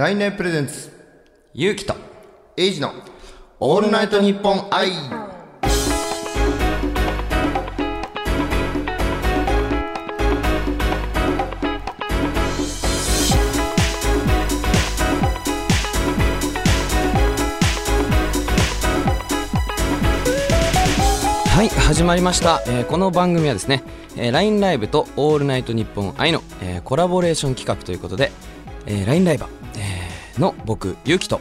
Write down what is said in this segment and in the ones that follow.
来年プレゼンツ。ゆうきと。エイジのオールナイトニッポン愛。はい始まりました、えーこの番組はですね、えー、LINE ライブと「オールナイトニッポン愛の」えーコラボレーション企画ということで、えー、LINE ライバー、えーの僕ゆうきと。よ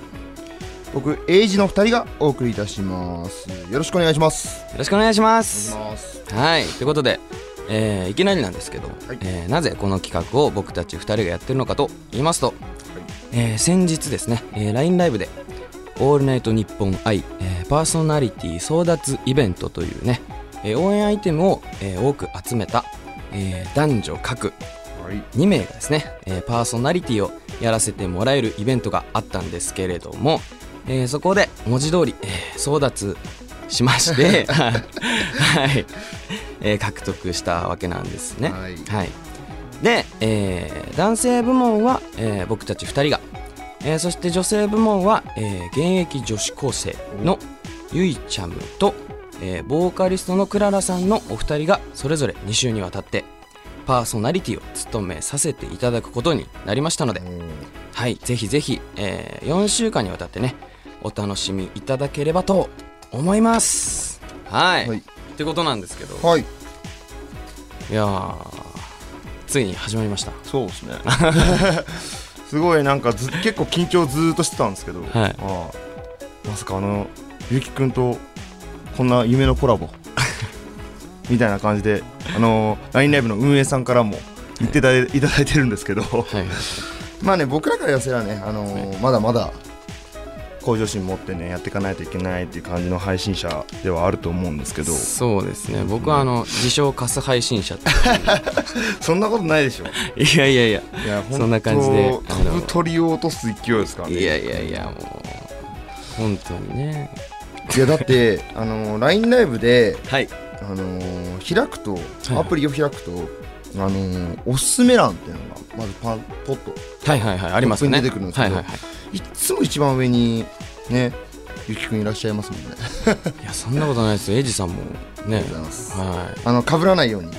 僕エイジの二人がお送りいたします。よろしくお願いします。ろしくお願いします。はい。ということで、えーいきなりなんですけど、えーなぜこの企画を僕たち2人がやってるのかと言いますと、えー先日ですね、えー LINE ライブで「オールナイトニッポン愛、えーパーソナリティ争奪イベント」というね、えー応援アイテムを、えー多く集めた、えー男女各はい2名がですね、えーパーソナリティをやらせてもらえるイベントがあったんですけれども、えーそこで文字通り、えー争奪しまして、はい。えー獲得したわけなんですね。はい。はい、で、えー男性部門は、えー僕たち2人が、えーそして女性部門は、えー現役女子高生のゆいちゃむと、えーボーカリストのクララさんのお二人がそれぞれ2週にわたってパーソナリティを務めさせていただくことになりましたので、はい、ぜひぜひ、え4週間にわたってねお楽しみいただければと思います。はい、はい。ってことなんですけど、はい。いやーついに始まりました。そうですね。すごいなんかず結構緊張ずーっとしてたんですけど、はい。ああまさかあのゆうきくんとこんな夢のコラボみたいな感じであの LINE ライブの運営さんからも言っていただいいただいてるんですけど。はい、まあね僕らから言わせればねあのーまだまだ向上心持ってねやっていかないといけないっていう感じの配信者ではあると思うんですけど。そうですね。僕はあの自称カス配信者って そんなことないでしょ。いやいやいや。いやそんな感じで株取りを落とす勢いですからね。いやいやいやもう。本当にね。いやだってあのー LINE ライブではいあのー開くとい。アプリを開くと、あのーおすすめ欄っていうのがまずパンポッとはいはいはい。ありますね。出てくるんですけどはいはいはい。いっつも一番上にねゆきくんいらっしゃいますもんね。いやそんなことないですよ。エイジさんもね。がとうございあの被らないように。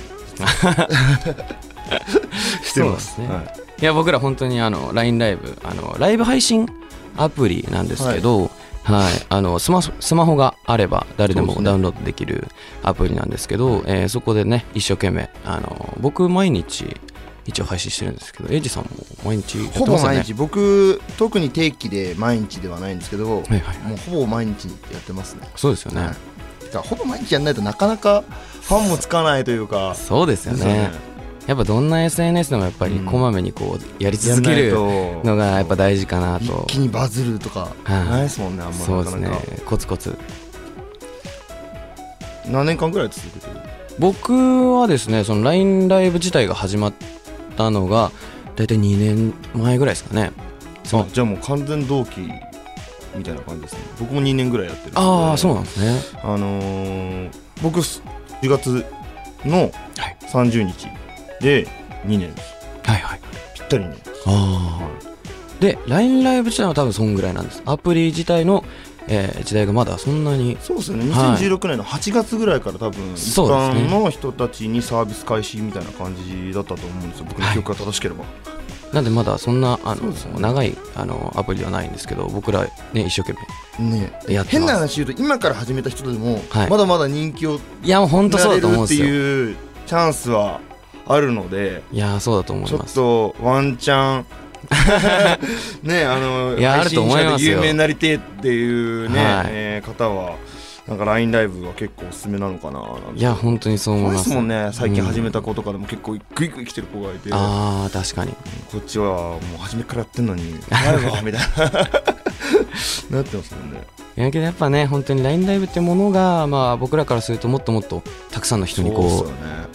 してます。ね。はいい。いや僕ら本当にあの LINE ライブあのライブ配信アプリなんですけど、はいあのスマスマホがあれば誰でもダウンロードできるアプリなんですけど、えーそこでね一生懸命あの僕毎日一応配信してるんですけどエイジさんも毎日やってほぼますよね？毎日。僕特に定期で毎日ではないんですけど、はいはい。もうほぼ毎日やってますね。そうですよね、はい。ほぼ毎日やんないとなかなかファンもつかないというか。そうですよねやっぱどんな SNS でもやっぱりうん。こまめにこうやり続けると。のがやっぱ大事かな一と気にバズるとかはい。ないですもんねあんまそうですね。コツコツ。何年間ぐらい続けてる？僕はですねその LINE ライブ自体が始まったのが大体2年前ぐらいですかね。あじゃあもう完全同期みたいな感じですね。僕も2年ぐらいやってるああそうなんですね。あのー、僕4月のはい。30日で2年です。はいはい。ぴったり2年です。ああで LINE ライブ自体は多分そんぐらいなんです。アプリ自体の、えー時代がまだそんなに。そうですよね。はい。2016年の8月ぐらいから多分一般の人たちにサービス開始みたいな感じだったと思うんですよ。僕の記憶が正しければ、なんでまだそんなあの、ね。長いあのアプリではないんですけど僕らね一生懸命ね。やって変な話言うと今から始めた人でも、はい。まだまだ人気をいやもう本当そうだと思うんってですよ。いうチャンスはあるのでいやそうだと思ちょっいますとワンチャン ねあのいや配信者で有名になりてえっていうね、はい。えー方はなんか LINE ライブは結構おすすめなのかないや本当にそう思います。もんね。最近始めた子とかでも結構グイグイ来てる子がいて、こああ確かに。っちはもう初めからやってんのに なるわみたいな。なってますもんね。いやけどやっぱね本当に LINE ライブってものが、まあ、僕らからするともっともっとたくさんの人にこうね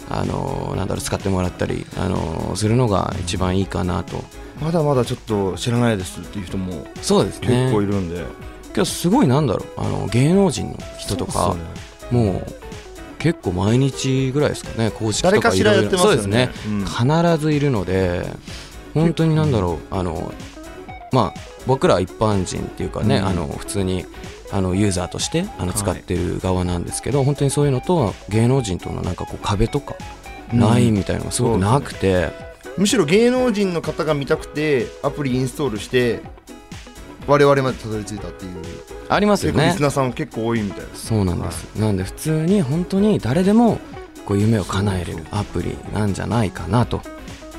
あのなんだろう使ってもらったりあのするのが一番いいかなと。まだまだちょっと知らないですっていう人もそうですね。結構いるんで、けどすごいなんだろうあの芸能人の人とか、もう結構毎日ぐらいですかね公式とか誰かしらやってますよね。そうですね、うん。必ずいるので本当になんだろうあのまあ僕らは一般人っていうかね、うん。あの普通にあのユーザーとしてあのはい使ってる側なんですけど、本当にそういうのと芸能人とのなんかこう壁とかラインみたいなのがすごくなくて、むしろ芸能人の方が見たくてアプリインストールして我々までたどり着いたっていう。ありますよね。結構リスナーさん結構多いみたいです。そうなんです、なんで普通に本当に誰でもこう夢を叶えれるアプリなんじゃないかなと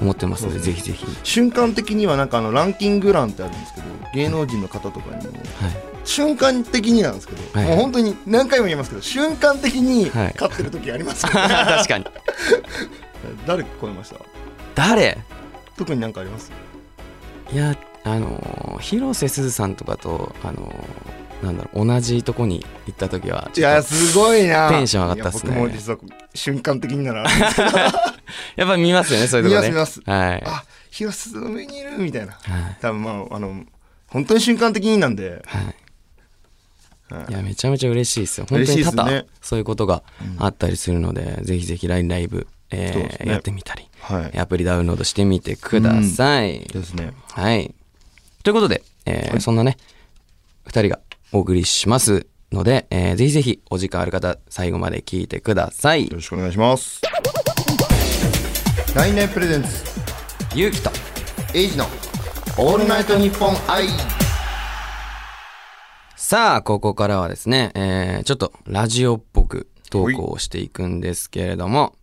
思ってますのでぜひぜひ、瞬間的にはなんかあのランキング欄ってあるんですけど芸能人の方とかにもはい、瞬間的になんですけど、はい。もう本当に何回も言いますけど瞬間的にはい。勝ってる時あります。よね、確かに。誰超えました？誰？特に何かあります？いやあのー広瀬すずさんとかとあのーなんだろう同じとこに行った時はいやとすごいな。テンション上がったっすね。僕も実は瞬間的になら やっぱり見ますよねそういうとこね。見ます見はい、あ広瀬すずの上にいるみたいな。はい。多分まああの本当に瞬間的になんで、はい、はい。いやめちゃめちゃ嬉しいですよ。本嬉当に多々そういうことがあったりするので、ぜひぜひ LINE ライブ、えーね。やってみたりはい。アプリダウンロードしてみてください、ですね。はい。ということで、えーそんなね、二人がお送りしますので、えーぜひぜひお時間ある方、最後まで聞いてください。よ。ろしくお願いします。来年プレゼンツ。ゆうきと、エイジのオールナイトニッポン愛さあ、ここからはですね、えーちょっとラジオっぽく投稿をしていくんですけれども、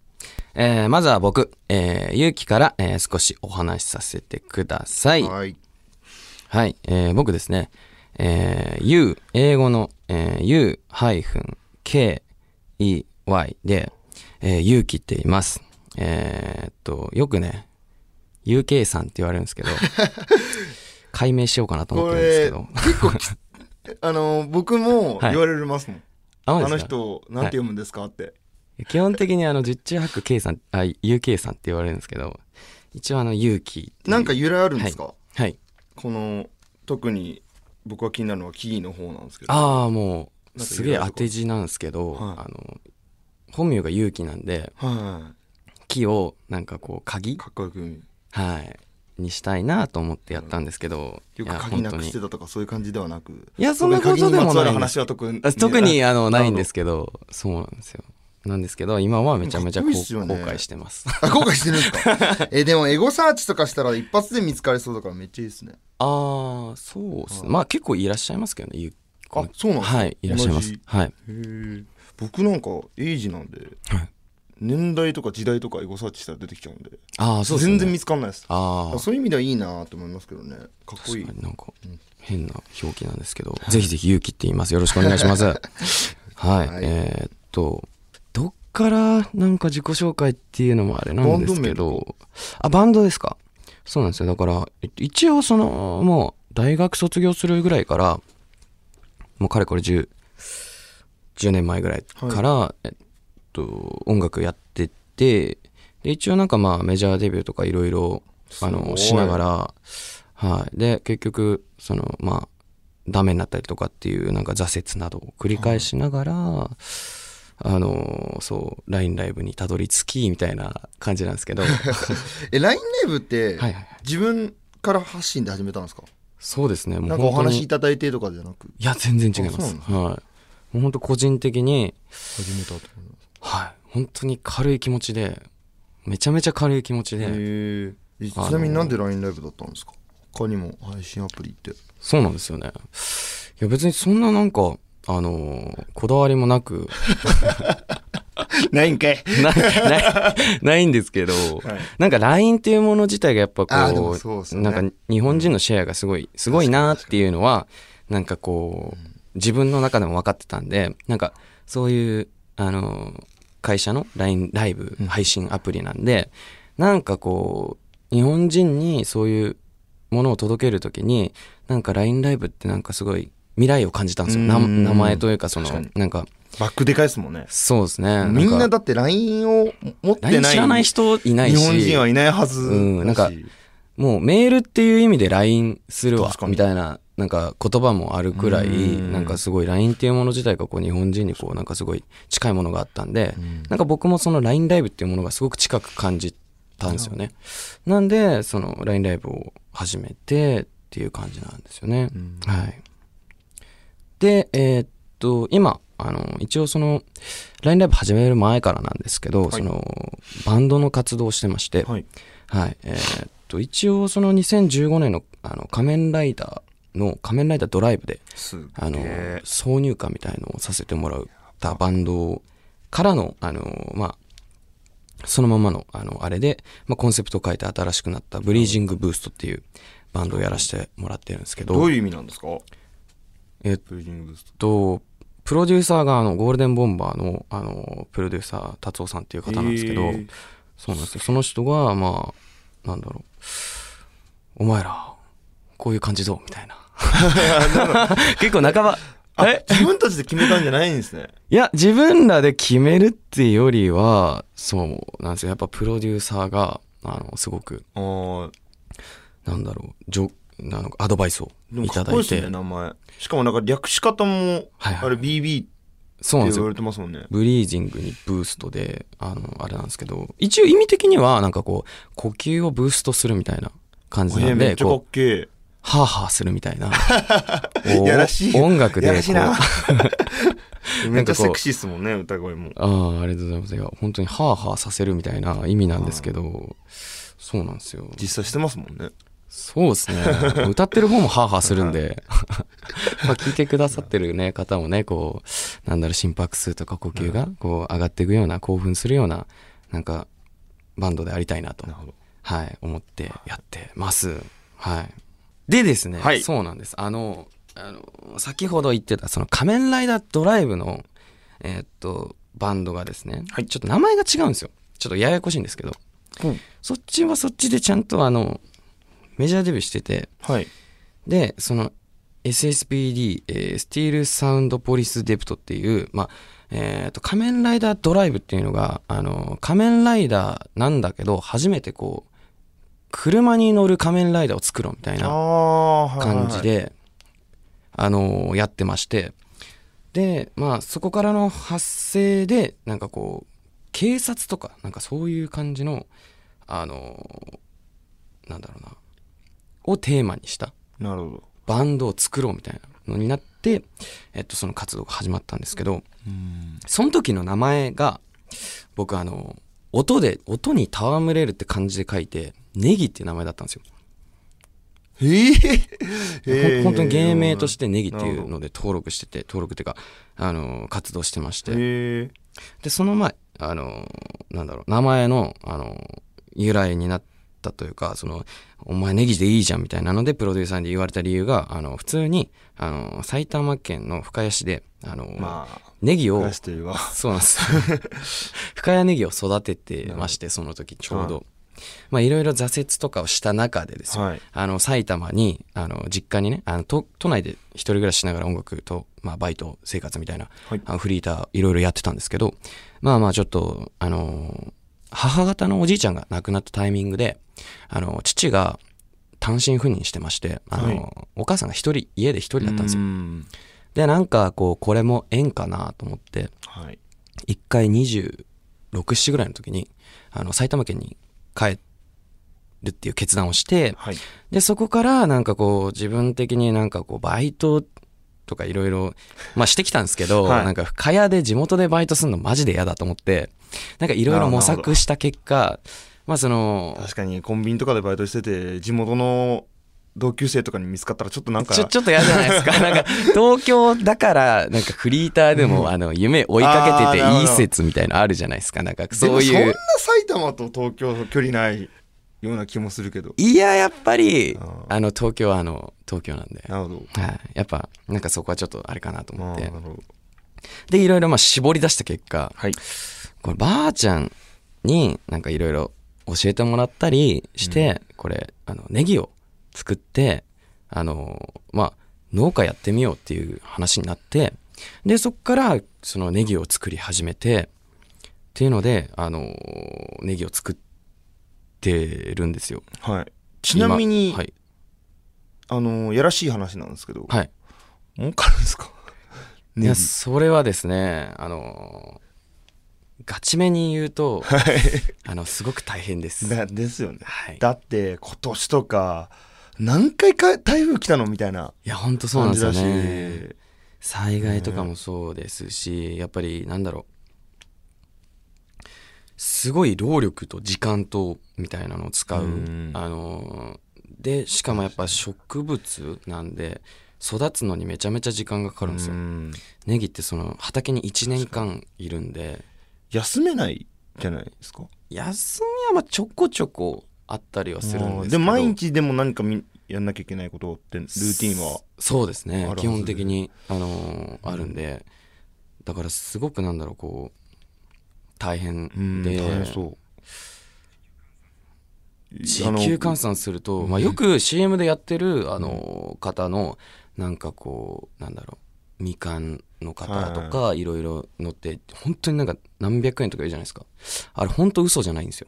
えーまずは僕、えーゆうきから、えー少しお話しさせてください。はいはい、えー僕ですね、えー U、英語の、えー U-KEY で、えー、勇気って言います。えーっと、よくね、UK さんって言われるんですけど、解明しようかなと思っこてるんですけれど。結構きあの僕もはい。言われますもん、ああの人なんて読むんですか？って、基本的にあの、十中八九 K さん、あ、UK さんって言われるんですけど、一応あの、勇気なんか由来あるんですか、はい。この特に僕は気になるのはキーの方なんですけど。ああ、もう、すげえ当て字なんですけど、はい。あの、本名が勇気なんで、は木をなんかこう、鍵？はい。にしたいなと思ってやったんですけど、よくいや鍵なくして本たとかそういう感じではなく。いやそんなことでもない話は特に。特にあのないんですけけど、そうなんですよ。なんですけど、今はめちゃめちゃね。後悔してます。ど後悔してるんですか？えでもエゴサーチとかしたら一発で見つかりそうだからめっちゃいいですね。ああ、そうっすね。まあ結構いらっしゃいますけどね、ゆあそうなんですか？はい、いらっしゃいます。はい。僕なんかエイジなんで、はい年代とか時代とかエゴサーチしたら出てきちゃうんで。ああ、そうね。全然見つかんないです。ああ、そういう意味ではいいなと思いますけどね。かっこいいなん。か変な表記なんですけど、ぜひぜひ勇気って言います。よ。ろしくお願いします。はい。はい。えーっと、どっからなんか自己紹介っていうのもあれなんですけバンド名ど、あ、バンドですか。そうなんですよ。だから、い一応その、もう大学卒業するぐらいから、もうかれこれ10、10年前ぐらいから、えっと、音楽やってて、で一応なんかまあメジャーデビューとかいろいろ、あの、しながら、はい。で、結局、その、まあ、ダメになったりとかっていうなんか挫折などを繰り返しながら、あの、そう、LINE ライブにたどり着き、みたいな感じなんですけど、は いえ LINE ライブってはいはい。自分から発信で始めたんですか？そうですね。もなんかお話いただいてとかじゃなく？いや、全然違います。はい。もう本当個人的に、始めたと思いますはい。本当に軽い気持ちで、めちゃめちゃ軽い気持ちで、ちなみになんで LINE ライブだったんですか？他にも配信アプリって。そうなんですよね。いや、別にそんななんか、あのーこだわりもなく、ないんかい。なないないんですけど、なんか LINE っていうもの自体がやっぱこうね。なんか日本人のシェアがすごいすごいなっていうのはなんかこう自分の中でも分かってたんでなんかそういうあの会社の LINE ライブ配信アプリなんでなんかこう日本人にそういうものを届けるときになんか LINE ライブってなんかすごい未来を感じたんですよ。名前というかそのなんか。バックでかいですもんね。そうですね。みんなか。だって LINE を持ってない。知らない人いないし。日本人はいないはずうん。なんかもうメールっていう意味で LINE するわみたいななんか言葉もあるくらいうん。なんかすごい LINE っていうもの自体がこう日本人にこうなんかすごい近いものがあったんでなんか僕もその LINE ライブっていうものがすごく近く感じたんですよね。なんでその LINE ライブを始めてっっていう感じなんですよね。うん。はい。で、えーっと、今、あの、一応その、LINE ライブ始める前からなんですけど、い。その、バンドの活動をしてまして、はい。はい。えーっと、一応その2015年の、あの、仮面ライダーの、仮面ライダードライブで、あの、挿入歌みたいのをさせてもらったバンドからの、あの、まあ、そのままの、あの、あれで、まあ、コンセプトを変えて新しくなったブリージングブーストっていうバンドをやらせてもらってるんですけど、どういう意味なんですか？えっと、プロデューサーがあのゴールデンボンバーのあのプロデューサー達夫さんっていう方なんですけど、へー。そうなんですよ。その人がまあなんだろう。お前らこういう感じどうみたいな 結構半ば。あえ？自分たちで決めたんじゃないんですね。いや自分らで決めるっていうよりはそうなんですよ。やっぱプロデューサーがあのすごくなんだろうじょなんかアドバイスをいただいて。ね名前。しかもなんか略し方もはいはい。あれ BB ってそうなんですよ。言われてますもんね。ブリージングにブーストで、あの、あれなんですけど、一応意味的には、なんかこう、呼吸をブーストするみたいな感じなんで、えーめっちゃかっけえハーハーするみたいな。やらしい音楽でこう、やらしいなう めっちゃセクシーっすもんね歌声もああ、ありがとうございます。いや、本当にハーハーさせるみたいな意味なんですけど、そうなんですよ。実際してますもんねそうですね。歌ってる方もハーハーするんで、まあ聞いてくださってるね、方もね、こう、なんだろう、心拍数とか呼吸が、こう、上がっていくような、興奮するような、なんか、バンドでありたいなとはい、思ってやってます。はい。でですね、はい。そうなんです。あの、あの、先ほど言ってた、その仮面ライダードライブの、えーっと、バンドがですね、はい。ちょっと名前が違うんですよ。ちょっとややこしいんですけど、うん。そっちはそっちでちゃんとあの、メジャーデビューしてて、はい。で、その SSPD、えースティールサウンドポリスデプトっていう、まあ、えーと、仮面ライダードライブっていうのが、あの、仮面ライダーなんだけど、初めてこう、車に乗る仮面ライダーを作ろうみたいな感じで、あのやってまして、で、まあ、そこからの発生で、なんかこう、警察とか、なんかそういう感じの、あのなんだろうな、をテーマにしたなるほど。バンドを作ろうみたいなのになって、えっと、その活動が始まったんですけど、うん。その時の名前が、僕あの、音で、音に戯れるって漢字で書いて、ネギっていう名前だったんですよ。ええほん本当に芸名としてネギってないうので登録してて、登録っていうか、あの、活動してまして。で、その前、あの、なんだろう、名前の、あの、由来になったというか、その、お前ネギでいいじゃんみたいなので、プロデューサーに言われた理由が、あの、普通に、あの、埼玉県の深谷市で、あの、まあネギをそうなんです。深谷ネギを育ててまして、その時ちょうど。まあいろいろ挫折とかをした中でですよ。はいあの、埼玉に、あの、実家にね、あの、都都内で一人暮らししながら音楽と、まあバイト生活みたいな、はいあのフリーターいろいろやってたんですけど、まあまあちょっと、あの、母方のおじいちゃんが亡くなったタイミングで、あの、父が単身赴任してまして、あの、はい。お母さんが一人、家で一人だったんですよ。うん。で、なんかこう、これも縁かなと思って、はい。一回26、7ぐらいの時に、あの、埼玉県に帰るっていう決断をして、はい。で、そこからなんかこう、自分的になんかこう、バイトとかいろいろ、まあしてきたんですけど、はい。なんか深谷で地元でバイトするのマジで嫌だと思って、なんかいろいろ模索した結果、まあその、確かにコンビニとかでバイトしてて地元の同級生とかに見つかったらちょっとなんかちょ、ちょっと嫌じゃないですか。なんか、東京だから、なんかフリーターでも、あの、夢追いかけてていい説みたいなのあるじゃないですか。なんか、でそういもそんなう。埼玉と東京距離ないような気もするけどいや、やっぱりあ、の、東京はあの、東京なんで。なるほどはい。やっぱ、なんかそこはちょっとあれかなと思ってあーな。るほどで、いろいろまあ絞り出した結果、はいこればあちゃんになんかいろいろ教えてもらったりして、これ、あの、ネギを作って、あの、まあ、農家やってみようっていう話になって、で、そっからそのネギを作り始めて、っていうので、あの、ネギを作ってるんですよ。はいちなみに、今はい。あのやらしい話なんですけど、はい。儲かるんですか？いや、それはですね、あの、ガチめに言うと、あの、すごく大変です。だですよね。はい。だって今年とか何回か台風来たのみたいないや本当そうなんですよし、ね災害とかもそうですし、やっぱりなんだろう。すごい労力と時間とみたいなのを使う、うん。あのでしかもやっぱ植物なんで育つのにめちゃめちゃ時間がかかるんですよ、うん。ネギってその畑に1年間いるんで休めないじゃないですか。休みはまあちょこちょこあったりはするんですけど。でも毎日でも何かみやんなきゃいけないことってルーティンはそうですね。基本的に、あのーあるんで。だからすごくなんだろうこう大変うんで大変そう。時給換算すると、まあ、よく CM でやってる、あのー方のなんかこうなんだろうみかんの方とかい。ろいろ乗って本当になんか何百円とか言うじゃないですか。あれ本当嘘じゃないんですよ。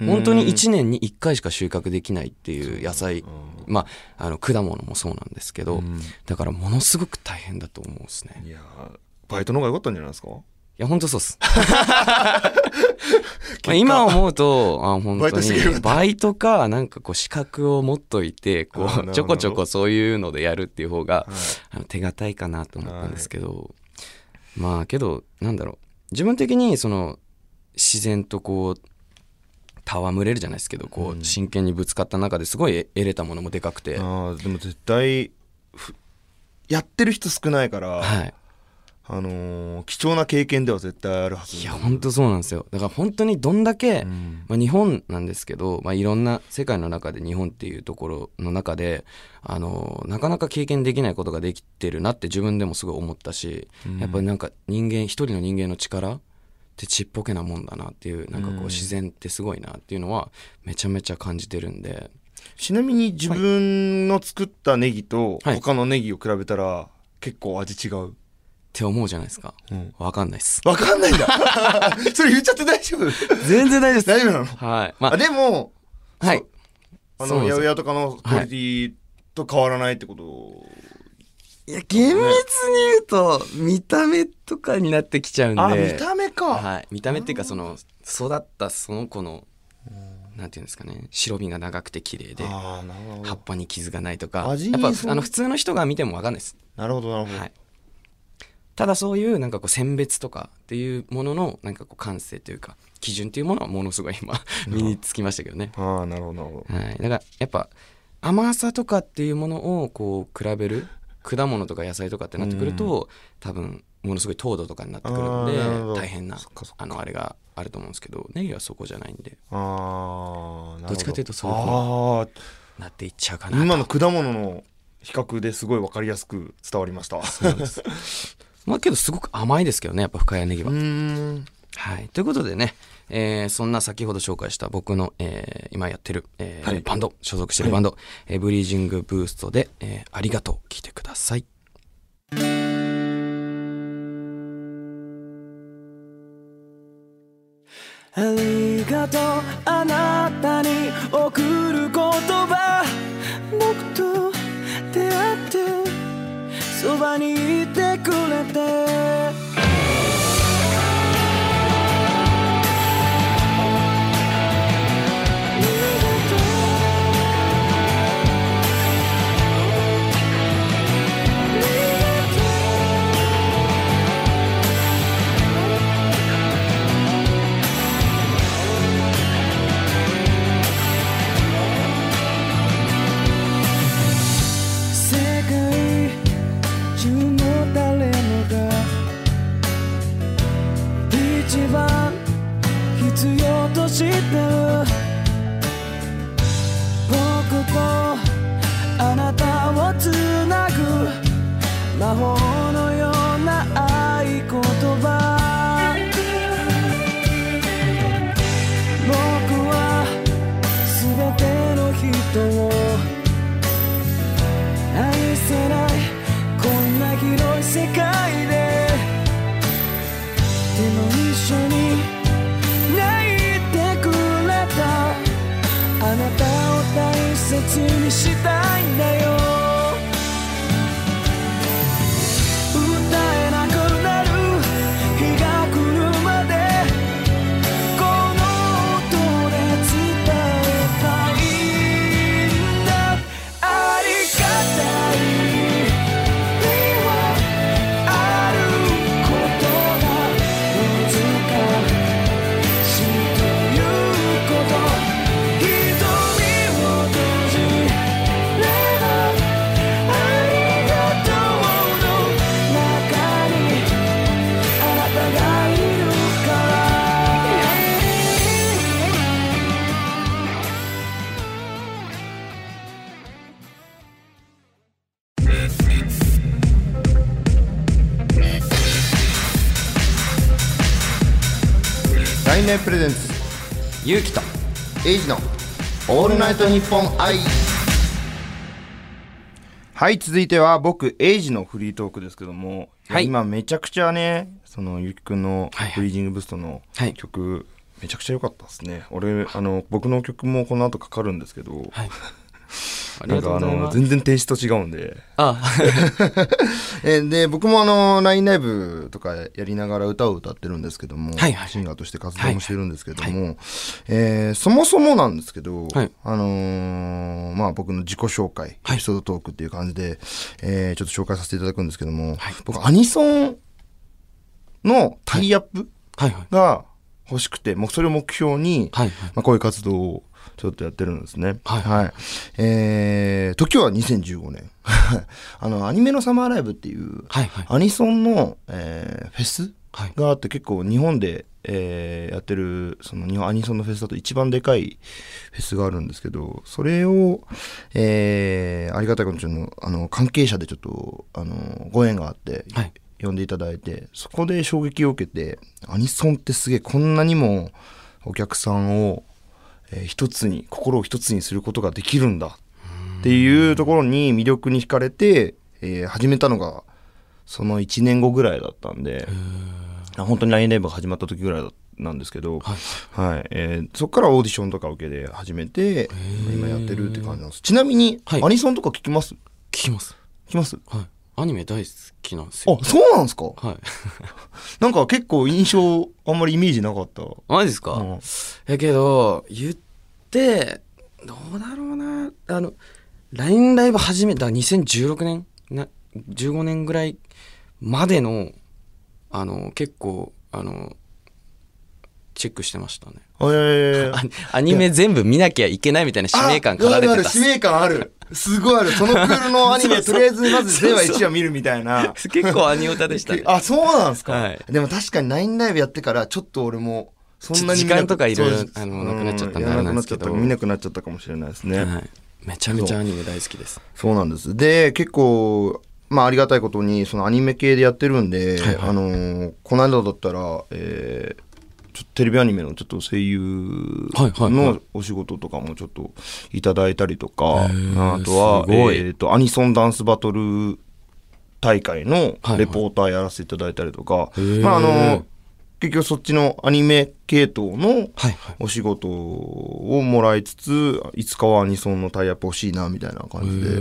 本当に1年に1回しか収穫できないっていう野菜まああの果物もそうなんですけど、うん。だからものすごく大変だと思うんですね。いやーバイトの方が良かったんじゃないですか？いや本当そうっす。まあ今思うとあ本当にバイトかなんかこう資格を持っといてこうちょこちょこそういうのでやるっていう方がはい。あの手堅いかなと思ったんですけど、まあけどなんだろう。自分的にその自然とこう戯れるじゃないですけどこうん。う真剣にぶつかった中ですごい得れたものもでかくて、あーでも絶対ふやってる人少ないから、はいあのー貴重な経験では絶対あるはずいや本当そうなんですよ。だから本当にどんだけ、うん。まあ、日本なんですけど、まあ、いろんな世界の中で日本っていうところの中であのなかなか経験できないことができてるなって自分でもすごい思ったし、うん。やっぱりなんか人間一人の人間の力ってちっぽけなもんだなっていうなんかこう自然ってすごいなっていうのはめちゃめちゃ感じてるんで。ちなみに自分の作ったネギとはい。他のネギを比べたら結構味違う、って思うじゃないですか。うん、わかんないっす。わかんないんだ。それ言っちゃって大丈夫？全然大丈夫です。大丈夫なの？はい。まあでもあはい。あの八百屋とかのクオリティと変わらないってこと、い。や厳密に言うと見た目とかになってきちゃうんで。あ見た目か、はい、見た目っていうかその育ったその子のなんていうんですかね。白身が長くて綺麗で葉っどぱに傷がないとか。やっぱあの普通の人が見ても分かんないです、なるほどなるほど、はい、ただそういうなんかこう選別とかっていうもののなんかこう感性というか基準っていうものはものすごい今身につきましたけどね、ああなるほどなるほど。はい、だからやっぱ甘さとかっていうものをこう比べる果物とか野菜とかってなってくると、多分ものすごい糖度とかになってくるんで大変なあのあれがあると思うんですけどネギはそこじゃないんで。ああなるほど。どっちかというとそういうああなっていっちゃうかなと。今の果物の比較ですごい分かりやすく伝わりました。そうです まあけどすごく甘いですけどねやっぱ深谷ネギは、うーん。はい。ということでね、えーそんな先ほど紹介した僕の、えー今やってる、えーはい。バンド所属してるバンド、えーブリージングブーストで、えーありがとう」聞いてください。ありがとうあなたに送る言葉そばにいてくれてゆうきと。エイジのオールナイトニッポン愛。はい続いては僕エイジのフリートークですけども、はい。今めちゃくちゃねそのゆきくんのはいはい。フリージングブーストのはい。曲、めちゃくちゃ良かったですね。俺あの僕の曲もこの後かかるんですけど、はい なんかあの全然テイスト違うんで。あ。えーで僕もあの LINE ライブとかやりながら歌を歌ってるんですけども、はいはい。シンガーとして活動もしてるんですけども、はい。えーそもそもなんですけど、はい。あのーまあ、僕の自己紹介、はい。エピソードトークっていう感じで、えーちょっと紹介させていただくんですけども、はい。僕アニソンのタイアップはい。はいが欲しくて、もうそれを目標に、はい。まあ、こういう活動をちょっとやってるんですね。はい。えー時は2015年。あの、アニメのサマーライブっていう、はいはい。アニソンの、えーフェスはい。があって結構日本で、えーやってるその日本アニソンのフェスだと一番でかいフェスがあるんですけどそれを、えーありがたいことにちょっとあの関係者でちょっとあのご縁があって、はい。呼んでいただいてそこで衝撃を受けてアニソンってすげえこんなにもお客さんを、えー一つに心を一つにすることができるんだ。っていうところに魅力に惹かれて、えー始めたのがその1年後ぐらいだったんであ本当に LINE ライブが始まった時ぐらいだなんですけど、はい。はい。えーそこからオーディションとか受けて始めて今やってるって感じなんです。ちなみに、はい。アニソンとか聞きます？聞きます。聞きます？はいアニメ大好きなんですよ。あそうなんですか？はい。なんか結構印象あんまりイメージなかった。マジですか、うん。やけど言ってどうだろうな。あの LINE ライブ始めた2016年？な15年ぐらいまでのあの結構あのチェックしてましたね。えー。アアニメ全部見なきゃいけないみたいな使命感かられてた。ああるある使命感ある。すごいある。そのクールのアニメ とりあえずまず全話1話見るみたいな。結構アニオタでしたね。あそうなんですか、はい。でも確かに LINE ライブやってからちょっと俺もそんなに時間とかいろいろあのなくなっちゃったんでうんあれな見なくなっちゃったかもしれないですね、はい、めちゃめちゃアニメ大好きです。そうなんです。で結構まあありがたいことにそのアニメ系でやってるんで、はいはい。あのーこの間だったら、えーテレビアニメのちょっと声優はいはいはのお仕事とかもちょっといただいたりとか、ーあとはすごい。えーとアニソンダンスバトル大会のはいレポーターやらせていただいたりとか、ー。まああの結局そっちのアニメ系統のはいはい。お仕事をもらいつついつかはアニソンのタイアップ欲しいなみたいな感じで、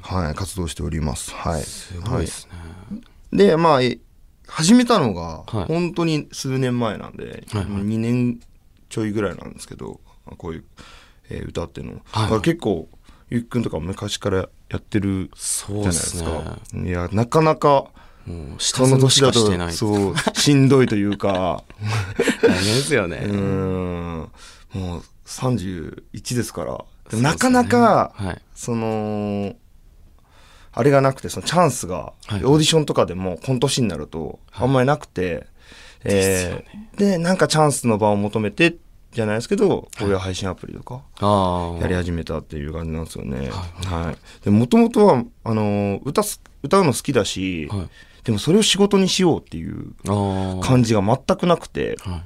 はい、活動しております。はい、すごいですね、はい。でまあえ始めたのがはい。本当に数年前なんで、はいはい。2年ちょいぐらいなんですけどこういう、えー歌っていうの、はい。だから結構ゆっくんとか昔からやってるじそうゃないでですすねか。いやなかなかもう下積みしかしてない。そうしんどいというか。大変ですよね、うーん。もう31ですから。なかなかはい。そのあれがなくてそのチャンスが、はいオーディションとかでもこの年になるとあんまりなくて、えーでなんかチャンスの場を求めてじゃないですけどこういう配信アプリとかやり始めたっていう感じなんですよね。はい。でもともとはあの歌す歌うの好きだし、はい。でもそれを仕事にしようっていう感じが全くなくては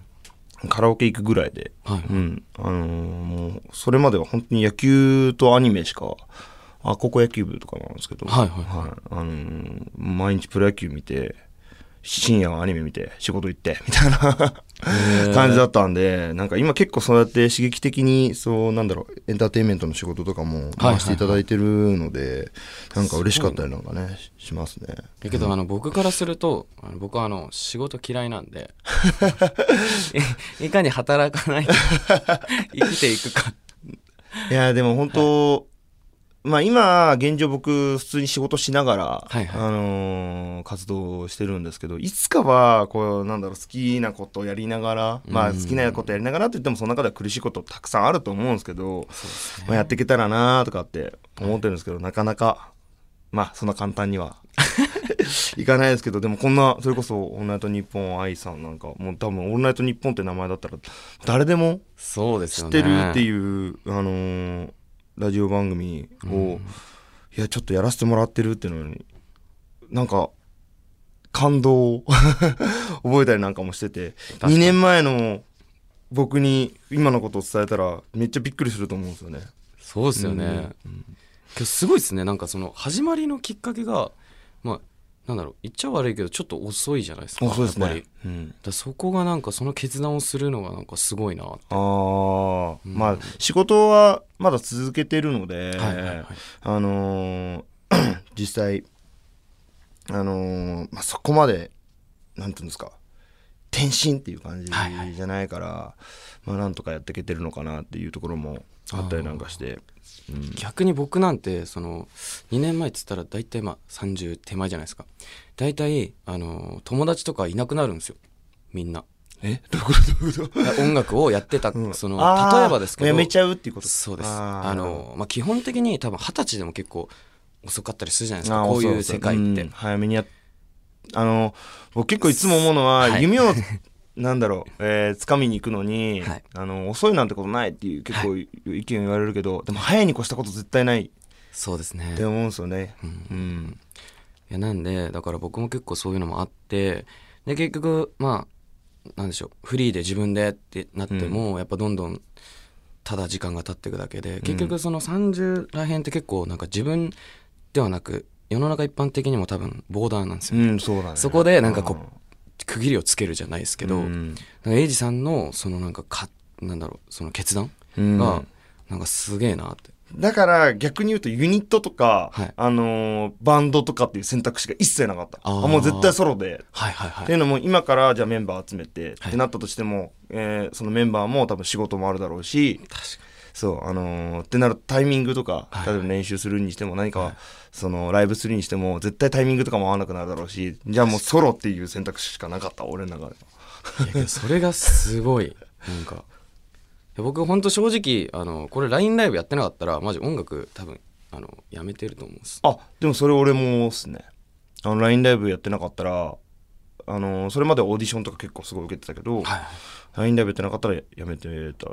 い。カラオケ行くぐらいで、はい。うん。あのーもうそれまでは本当に野球とアニメしかあ高校野球部とかなんですけど、はいはいあのー毎日プロ野球見て深夜はアニメ見て仕事行って みたいな感じだったんでなんか今結構そうやって刺激的にそうなんだろうエンターテインメントの仕事とかも回していただいてるので、なんか嬉しかったりなんかねししますね。だけどあの僕からするとあの僕はあの仕事嫌いなんで い いかに働かないと生きていくか。いやでも本当、まあ今現状僕普通に仕事しながら、はいはい。あのー活動してるんですけどいつかはこうなんだろう好きなことをやりながら、まあ好きなことやりながらって言ってもその中では苦しいことたくさんあると思うんですけど、まあ、やっていけたらなとかって思ってるんですけど、なかなかまあそんな簡単には いかないですけどでもこんなそれこそ「オールナイトニッポン愛さんなんかもう多分「オールナイトニッポン」って名前だったら誰でもそうです知ってるっていう、あのーラジオ番組を、いやちょっとやらせてもらってるっていうのになんか感動を 覚えたりなんかもしてて2年前の僕に今のことを伝えたらめっちゃびっくりすると思うんですよね。そうですよね、けどすごいですね。なんかその始まりのきっかけがまあなんだろう言っちゃ悪いけどちょっと遅いじゃないですかそうですやっぱり。ね、うん、だそこがなんかその決断をするのがなんかすごいなって。ああ、まあ仕事はまだ続けてるので、はいはいはい。あのー 実際あのーまあ、そこまでなんていうんですか転身っていう感じはいはい。じゃないから、まあなんとかやっていけてるのかなっていうところもあったりなんかして、うん。逆に僕なんてその2年前っつったら大体まあ30手前じゃないですか。大体あの友達とかいなくなるんですよ。みんな。え？どういうこと？どこと？いや音楽をやってた、うん。その例えばですけど。やめちゃうっていうこと？そうです。あの、まあ、基本的に多分二十歳でも結構遅かったりするじゃないですか。こういう世界って、うん。早めにやあの僕結構いつも思うのは、はい。夢をなんだろう、えー、掴みに行くのに、はい。あの遅いなんてことないっていう結構意見言われるけど、でも早いに越したこと絶対ない。そうですね。って思うんですよね。うん。うん。いやなんでだから僕も結構そういうのもあってで結局まあなんでしょうフリーで自分でってなっても、やっぱどんどんただ時間が経っていくだけで結局その30らへんって結構なんか自分ではなく世の中一般的にも多分ボーダーなんですよ、うん、そうだね。そこでなんかこう区切りをつけるじゃないですけど、うん。エイジさんのそのなんかかなんだろうその決断うん。がなんかすげえなって、だから逆に言うとユニットとか、はい。あのーバンドとかっていう選択肢が一切なかった。あもう絶対ソロで。はいはいはい。っていうのも今からじゃあメンバー集めて、はい。ってなったとしても、えーそのメンバーも多分仕事もあるだろうし確かそうあのーってなるとタイミングとか、はい例えば練習するにしても何か、そのライブするにしても絶対タイミングとかも合わなくなるだろうしじゃあもうソロっていう選択肢しかなかった俺の中でそれがすごいなんか。僕ほんと正直あのこれ LINE ライブやってなかったらマジ音楽多分あのやめてると思うんです。あでもそれ俺もっすね。あの LINE ライブやってなかったらあのーそれまでオーディションとか結構すごい受けてたけど、はい LINE ライブやってなかったらやめてた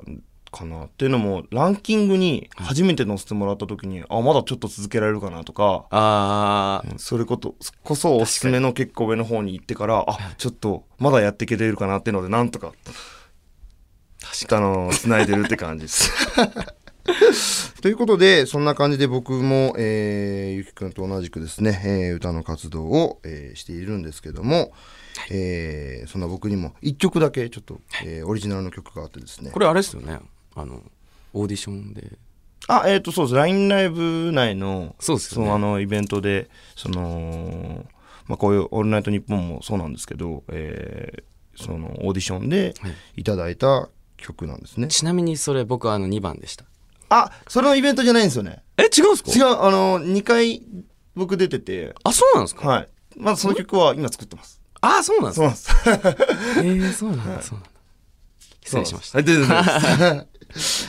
かなっていうのもランキングに初めて載せてもらった時に、あまだちょっと続けられるかなとか、あー。それことこそおすすめの結構上の方に行ってからあちょっとまだやっていけてるかなっていうのでなんとかあの繋いでるって感じです。ということでそんな感じで僕も、えー、ゆきくんと同じくですね、えー歌の活動を、えーしているんですけども、えーそんな僕にも1曲だけちょっと、えーオリジナルの曲があってですね。これあれですよねあのオーディションで。あえっ、とそうです。LINE ライブ内のそうですよね。そのあのイベントでその、まあ、こういう「オールナイトニッポン」もそうなんですけど、えーそのオーディションではい。いただいた曲なんですね、ちなみにそれ僕あの2番でした。あそれのイベントじゃないんですよね。え違うんです違うあの2回僕出てて。あそうなんですか？はい。まずその曲は今作ってます。あそうなんですそうなんです。えー、そうなんだそうなんだ失礼しました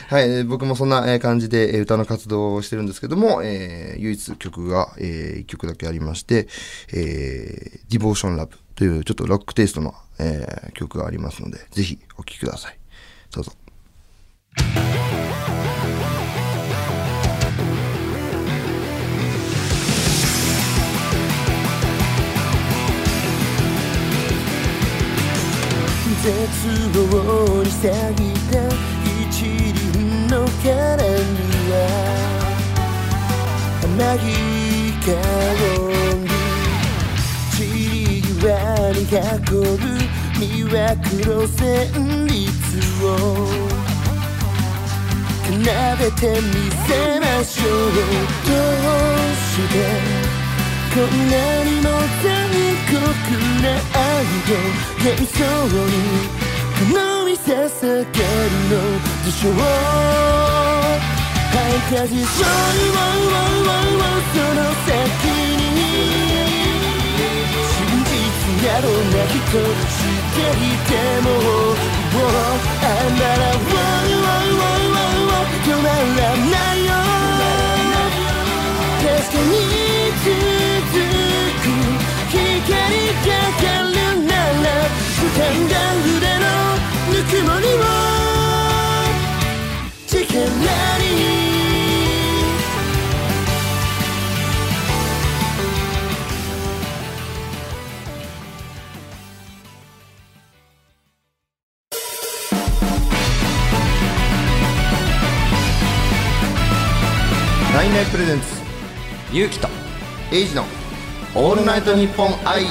はい、僕もそんなえー感じでえー歌の活動をしてるんですけども、えー唯一曲が、え1曲だけありまして、えー、Devotion Love というちょっとロックテイストの、えー曲がありますので、ぜひお聴きください。どうぞ。絶望に咲いた一輪の花には甘い香り散り際に運ぶ魅惑の旋律を奏でてみせましょう。どうしてこんなにも残酷な愛を幻想にこの見捧げるのでしょうはいかじそうわうわうわその先に。真実などないと知っていてもあんなら止ゆうきと。エイジのオールナイトニッポン愛。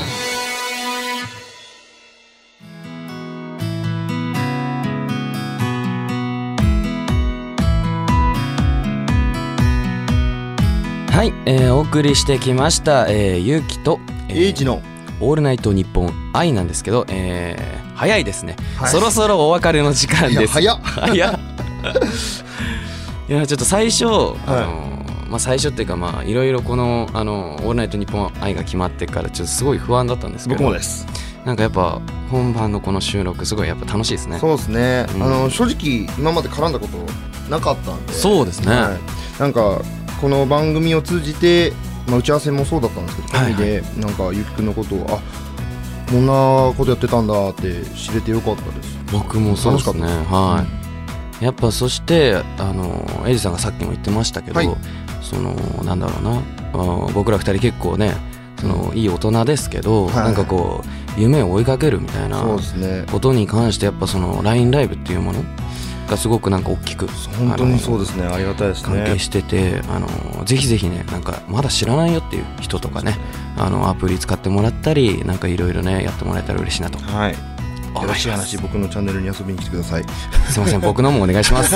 はい、えーお送りしてきました、えー、ゆうきと、えーエイジのオールナイトニッポン愛なんですけど、えー早いですね、はい。そろそろお別れの時間いやです早っ。早っ。いやちょっと最初、あのまあ、最初っていうかまあいろいろこの「あのオールナイトニッポン愛」が決まってからちょっとすごい不安だったんですけど。僕もです。なんかやっぱ本番のこの収録すごいやっぱ楽しいですね。そうですね、うん。あの正直今まで絡んだことなかったんで。そうですね、はい、なんかこの番組を通じて、まあ、打ち合わせもそうだったんですけどはいはい。紙で、なんかゆきくんのことをあこんなことやってたんだって知れてよかったです。僕もそうですね。はい、やっぱそしてあのエイジさんがさっきも言ってましたけど、はいそのなんだろうな。あ僕ら二人結構ねそのいい大人ですけど、はい。なんかこう夢を追いかけるみたいなそうですね。ことに関してやっぱその LINE ライブっていうものがすごくなんか大きく本当にそうですね。ありがたいですね。関係してて、あのぜひぜひねなんかまだ知らないよっていう人とかね。あのアプリ使ってもらったりなんかいろいろねやってもらえたら嬉しいなと。はいよろしい話僕のチャンネルに遊びに来てください。すいません僕のもお願いします。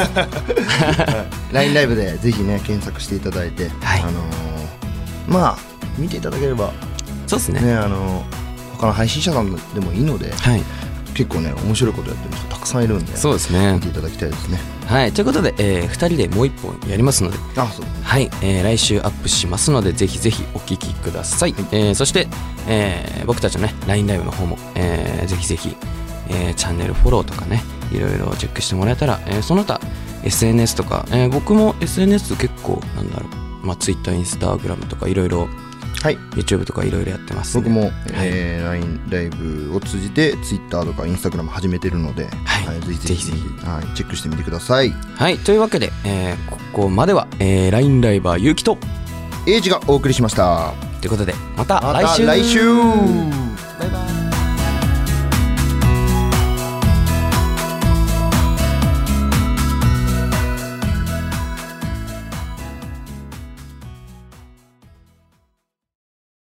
LINE ライブでぜひね検索していただいて、はい。あのーまあ見ていただければそうですね。ねあのー他の配信者さんでもいいのではい。結構ね面白いことやってる人たくさんいるんでそうですね。見ていただきたいですね。はい。ということで、え2人でもう一本やりますのであそう。はい、えー来週アップしますのでぜひぜひお聞きください、えーそして、えー僕たちのね LINE ライブの方も、えーぜひぜひ、えーチャンネルフォローとかねいろいろチェックしてもらえたら、えーその他 SNS とか、えー僕も SNS 結構なんだろう、まあ、Twitter、Instagram とかいろいろはい。YouTube とかいろいろやってますんで僕も、えー LINE ライブを通じて Twitter とか Instagram 始めてるので、はい。ぜひぜひぜひぜひ。はい、チェックしてみてください。はい。というわけで、えーここまでは、えー LINE ライバーゆうきとエイジがお送りしました。ということでまたま来週。た来週。バイバイ